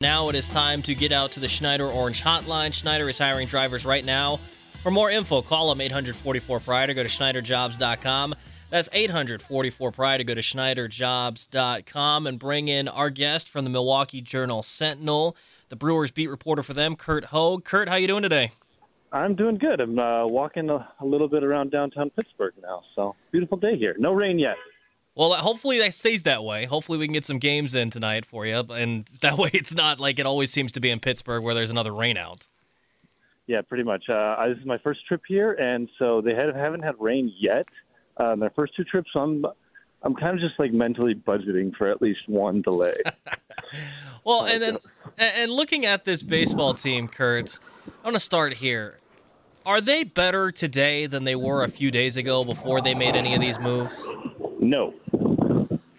Now it is time to get out to the Schneider Orange Hotline. Schneider is hiring drivers right now. For more info, call them 844 Pride or go to SchneiderJobs.com. That's 844 Pride to go to SchneiderJobs.com and bring in our guest from the Milwaukee Journal Sentinel, the Brewers beat reporter for them, Curt Hogg. Curt, how you doing today? I'm doing good. I'm uh, walking a, a little bit around downtown Pittsburgh now, so beautiful day here. No rain yet. Well, hopefully that stays that way. Hopefully we can get some games in tonight for you, and that way it's not like it always seems to be in Pittsburgh where there's another rainout. Yeah, pretty much. Uh, this is my first trip here, and so they have, haven't had rain yet. Uh, their first two trips, so I'm I'm kind of just like mentally budgeting for at least one delay. well, and then and looking at this baseball team, Curt, I want to start here. Are they better today than they were a few days ago before they made any of these moves? No.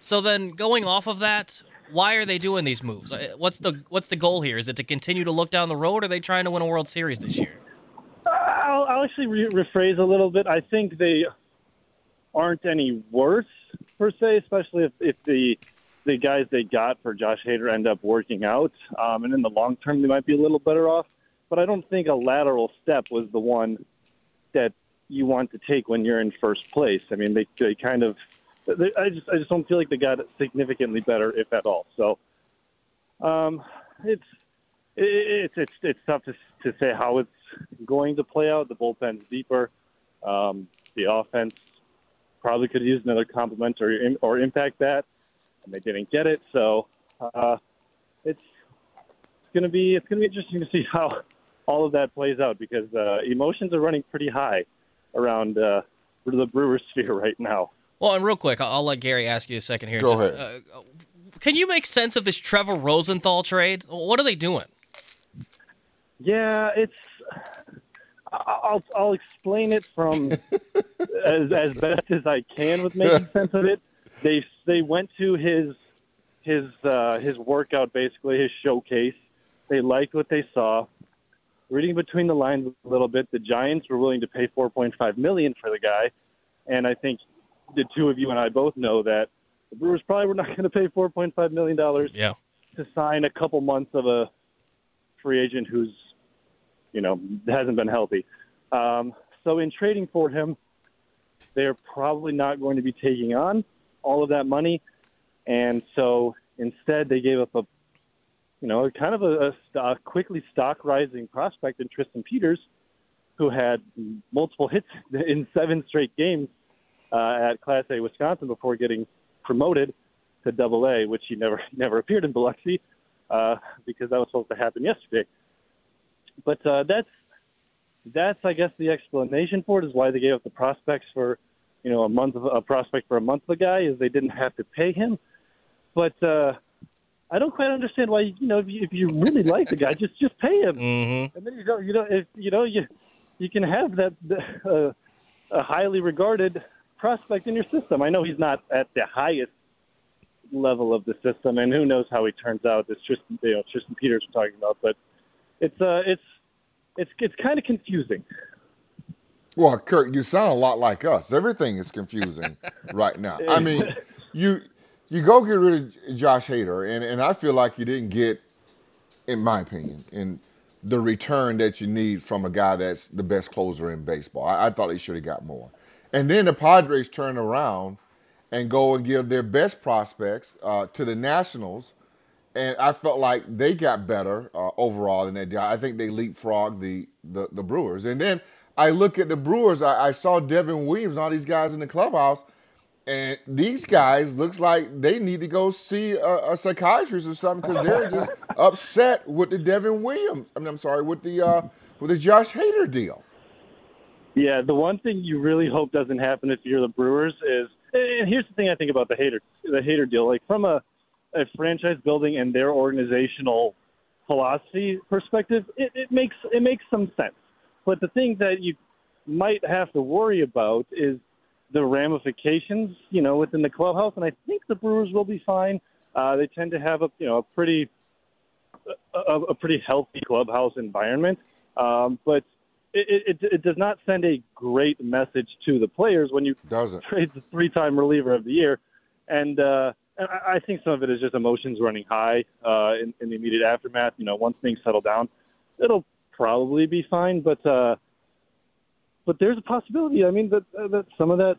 So then, going off of that, why are they doing these moves? Uh, what's the what's the goal here? Is it to continue to look down the road, or are they trying to win a World Series this year? I'll, I'll actually re- rephrase a little bit. I think they aren't any worse per se, especially if, if the the guys they got for Josh Hader end up working out, um, and in the long term they might be a little better off. But I don't think a lateral step was the one that you want to take when you're in first place. I mean, they they kind of I just I just don't feel like they got significantly better, if at all. So, um, it's it's it's it's tough to to say how it's going to play out. The bullpen's deeper. Um, the offense probably could use another compliment or or impact that, and they didn't get it. So, uh, it's it's gonna be it's gonna be interesting to see how all of that plays out because uh, emotions are running pretty high around uh, the Brewers sphere right now. Well, and real quick, I'll, I'll let Gary ask you a second here. Go ahead. Uh, can you make sense of this Trevor Rosenthal trade? What are they doing? Yeah, it's. I'll I'll explain it from as as best as I can with making sense of it. They they went to his his uh, his workout basically his showcase. They liked what they saw. Reading between the lines a little bit, the Giants were willing to pay 4.5 million for the guy, and I think the two of you and I both know that the Brewers probably were not going to pay four point five million dollars yeah. to sign a couple months of a free agent who's you know hasn't been healthy. Um, so in trading for him, they're probably not going to be taking on all of that money, and so instead they gave up a you know kind of a, a, a quickly stock rising prospect in Tristan Peters, who had multiple hits in seven straight games uh, at Class A Wisconsin before getting promoted to Double A, which he never never appeared in Biloxi uh, because that was supposed to happen yesterday. But uh, that's that's I guess the explanation for it is why they gave up the prospects for you know a month of a prospect for a month of a guy is they didn't have to pay him. But uh, I don't quite understand why you know if you, if you really like the guy, just just pay him, mm-hmm. and then you don't you know if you know you you can have that uh, a highly regarded prospect in your system. I know he's not at the highest level of the system, and who knows how he turns out. This Tristan, you know, Tristan Peters we're talking about, but it's uh, it's it's it's kind of confusing. Well, Curt, you sound a lot like us. Everything is confusing right now. I mean, you you go get rid of Josh Hader, and and I feel like you didn't get, in my opinion, in the return that you need from a guy that's the best closer in baseball. I, I thought he should have got more. And then the Padres turn around and go and give their best prospects uh, to the Nationals. And I felt like they got better uh, overall in that. I think they leapfrogged the, the, the Brewers. And then I look at the Brewers. I, I saw Devin Williams, all these guys in the clubhouse, and these guys looks like they need to go see a, a psychiatrist or something because they're just upset with the Devin Williams. I mean, I'm sorry, with the uh, with the Josh Hader deal. Yeah, the one thing you really hope doesn't happen if you're the Brewers is, and here's the thing I think about the Hader the Hader deal. Like from a, a franchise building and their organizational philosophy perspective, it, it makes it makes some sense. But the thing that you might have to worry about is the ramifications, you know, within the clubhouse. And I think the Brewers will be fine. Uh, they tend to have a you know a pretty a, a pretty healthy clubhouse environment. Um, but it, it, it does not send a great message to the players when you Doesn't. trade the three-time reliever of the year, and uh, and I, I think some of it is just emotions running high uh, in, in the immediate aftermath. You know, once things settle down, it'll probably be fine. But uh, but there's a possibility. I mean, that that some of that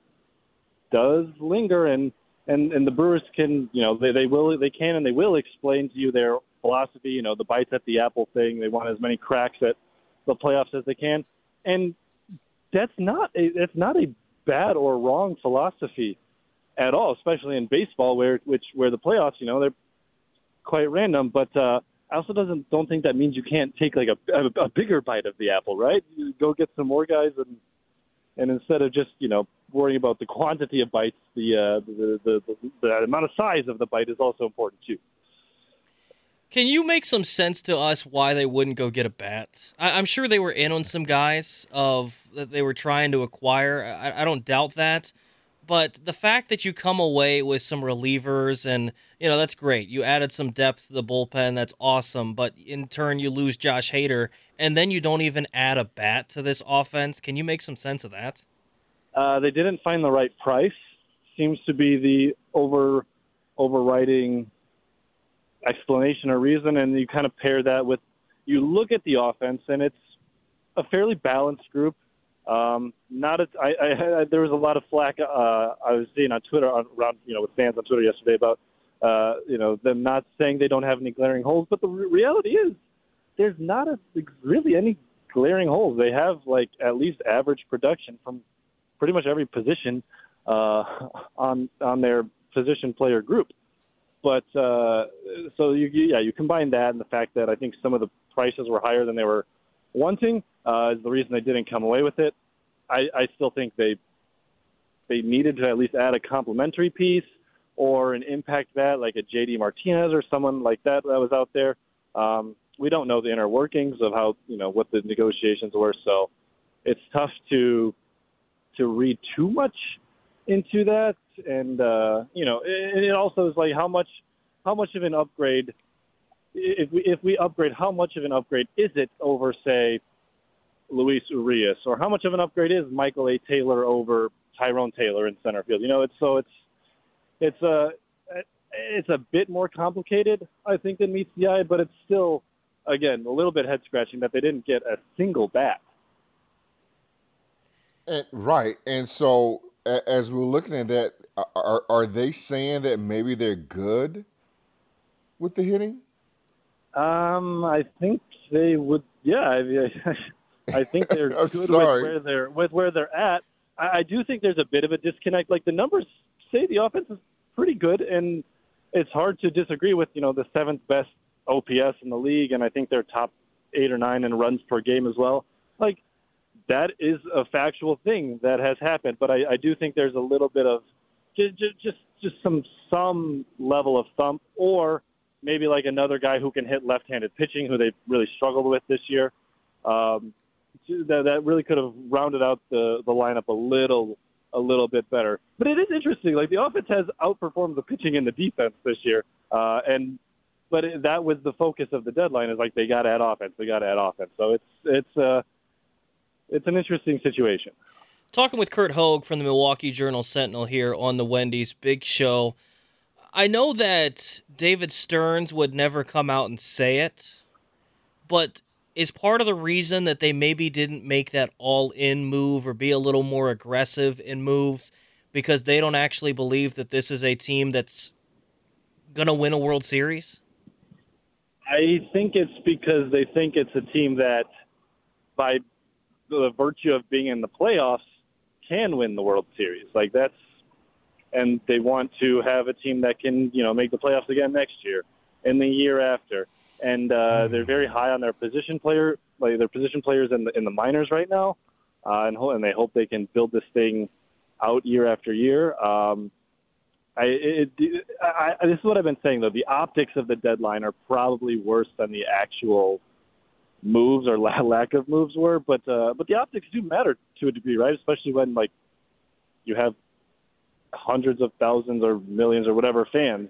does linger, and and and the Brewers can, you know, they they will they can and they will explain to you their philosophy. You know, the bites at the apple thing. They want as many cracks at the playoffs as they can, and that's not a that's not a bad or wrong philosophy at all, especially in baseball where which where the playoffs, you know, they're quite random. But uh, I also doesn't don't think that means you can't take like a, a, a bigger bite of the apple, right? You go get some more guys and and instead of just you know worrying about the quantity of bites, the uh, the, the, the the amount of size of the bite is also important too. Can you make some sense to us why they wouldn't go get a bat? I, am sure they were in on some guys of that they were trying to acquire. I, I don't doubt that, but the fact that you come away with some relievers and you know that's great. You added some depth to the bullpen. That's awesome. But in turn, you lose Josh Hader, and then you don't even add a bat to this offense. Can you make some sense of that? Uh, they didn't find the right price. Seems to be the over overriding explanation or reason, and you kind of pair that with you look at the offense, and it's a fairly balanced group. Um, not a, I, I, I, there was a lot of flack uh, I was seeing on Twitter on, around you know with fans on Twitter yesterday about uh, you know them not saying they don't have any glaring holes, but the re- reality is there's not a, really any glaring holes. They have like at least average production from pretty much every position uh, on on their position player group. But uh, so you, yeah, you combine that and the fact that I think some of the prices were higher than they were wanting uh, is the reason they didn't come away with it. I, I still think they they needed to at least add a complementary piece or an impact bat like a JD Martinez or someone like that that was out there. Um, we don't know the inner workings of how you know what the negotiations were, so it's tough to to read too much into that, and uh, you know, it, it also is like how much how much of an upgrade if we if we upgrade, how much of an upgrade is it over say Luis Urias, or how much of an upgrade is Michael A. Taylor over Tyrone Taylor in center field? You know, it's so it's it's a it's a bit more complicated, I think, than meets the eye, but it's still again a little bit head scratching that they didn't get a single bat. And, right, and so as we're looking at that, are are they saying that maybe they're good with the hitting? Um, I think they would. Yeah, I, I think they're good sorry. with where they're with where they're at. I, I do think there's a bit of a disconnect. Like the numbers say, the offense is pretty good, and it's hard to disagree with you know the seventh best OPS in the league, and I think they're top eight or nine in runs per game as well. Like that is a factual thing that has happened. But I, I do think there's a little bit of just just just some some level of thump, or maybe like another guy who can hit left-handed pitching, who they really struggled with this year. Um, that that really could have rounded out the the lineup a little a little bit better. But it is interesting. Like the offense has outperformed the pitching and the defense this year, uh, and but it, that was the focus of the deadline. Is like they got to add offense. They got to add offense. So it's it's uh, it's an interesting situation. Talking with Curt Hogg from the Milwaukee Journal Sentinel here on the Wendy's Big Show. I know that David Stearns would never come out and say it, but is part of the reason that they maybe didn't make that all in move or be a little more aggressive in moves because they don't actually believe that this is a team that's going to win a World Series? I think it's because they think it's a team that, by the virtue of being in the playoffs can win the World Series. Like that's and they want to have a team that can, you know, make the playoffs again next year and the year after. And uh, mm-hmm. they're very high on their position player, like their position players in the in the minors right now, uh, and and they hope they can build this thing out year after year. Um, I, it, I, this is what I've been saying though. The optics of the deadline are probably worse than the actual moves or lack of moves were, but uh, but the optics do matter to a degree, right? Especially when like you have hundreds of thousands or millions or whatever fans,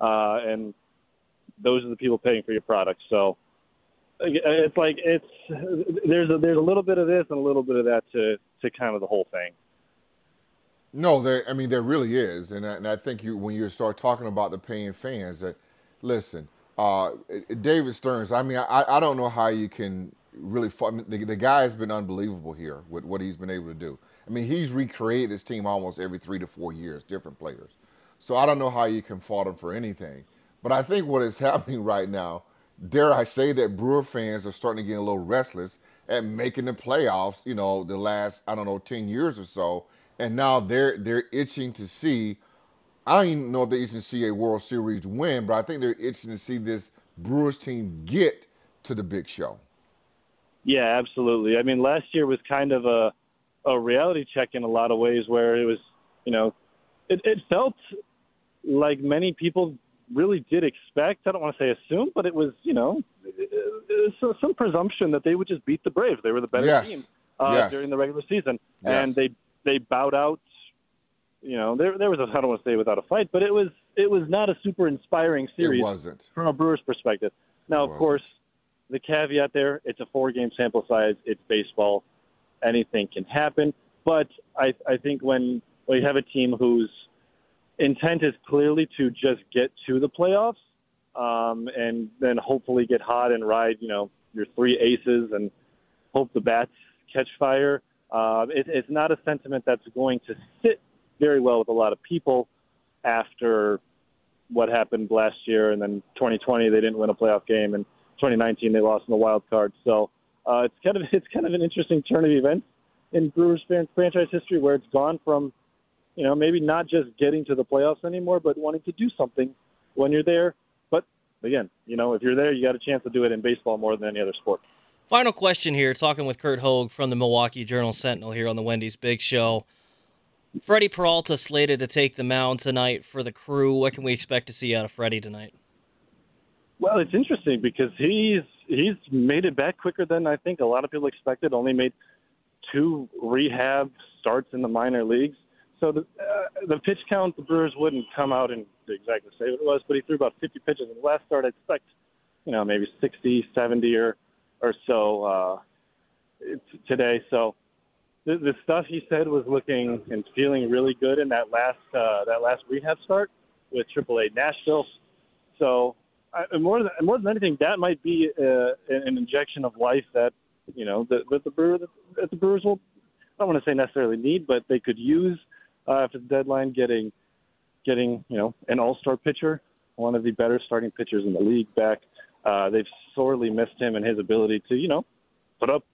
uh, and those are the people paying for your product. So it's like it's there's a, there's a little bit of this and a little bit of that to to kind of the whole thing. No, there. I mean, there really is, and I, and I think you when you start talking about the paying fans, that listen, uh, David Stearns. I mean, I, I don't know how you can really. I mean, the, the guy has been unbelievable here with what he's been able to do. I mean, he's recreated his team almost every three to four years, different players. So I don't know how you can fault him for anything. But I think what is happening right now, dare I say that Brewer fans are starting to get a little restless at making the playoffs. You know, the last I don't know ten years or so and now they're they're itching to see. I don't even know if they're itching to see a World Series win, but I think they're itching to see this Brewers team get to the big show. Yeah, absolutely. I mean, last year was kind of a a reality check in a lot of ways, where it was, you know, it, it felt like many people really did expect. I don't want to say assume, but it was, you know, some presumption that they would just beat the Braves. They were the better yes. team uh, yes. during the regular season, yes. and they they bowed out. You know, there there was a, I don't want to say without a fight, but it was it was not a super inspiring series. It wasn't from a Brewers perspective. Now, of course, the caveat there: it's a four game sample size. It's baseball. Anything can happen. But I I think when when you have a team whose intent is clearly to just get to the playoffs, um, and then hopefully get hot and ride, you know, your three aces and hope the bats catch fire. Uh, it, it's not a sentiment that's going to sit very well with a lot of people after what happened last year, and then 2020 they didn't win a playoff game, and 2019 they lost in the wild card. So uh, it's kind of it's kind of an interesting turn of events in Brewers franchise history, where it's gone from, you know, maybe not just getting to the playoffs anymore, but wanting to do something when you're there. But again, you know, if you're there, you got a chance to do it in baseball more than any other sport. Final question here, talking with Curt Hogg from the Milwaukee Journal Sentinel here on the Wendy's Big Show. Freddie Peralta slated to take the mound tonight for the crew. What can we expect to see out of Freddie tonight? Well, it's interesting because he's he's made it back quicker than I think a lot of people expected. Only made two rehab starts in the minor leagues. So the uh, the pitch count the Brewers wouldn't come out and exactly say what it was, but he threw about 50 pitches in the last start. I expect, you know, maybe 60, 70 or or so uh, today. So the, the stuff he said was looking and feeling really good in that last uh, that last rehab start with AAA Nashville. So I, more than more than anything, that might be uh, an injection of life that you know that, that the Brewer that the Brewers will I don't want to say necessarily need, but they could use uh, after the deadline getting getting you know an all-star pitcher, one of the better starting pitchers in the league back. Uh, they've sorely missed him and his ability to, you know, put up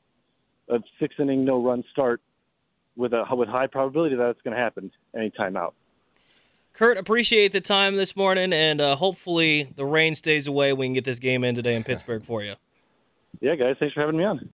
a six inning no run start with a with high probability that it's going to happen anytime out. Curt, appreciate the time this morning, and uh, hopefully the rain stays away. We can get this game in today in Pittsburgh for you. Yeah, guys, thanks for having me on.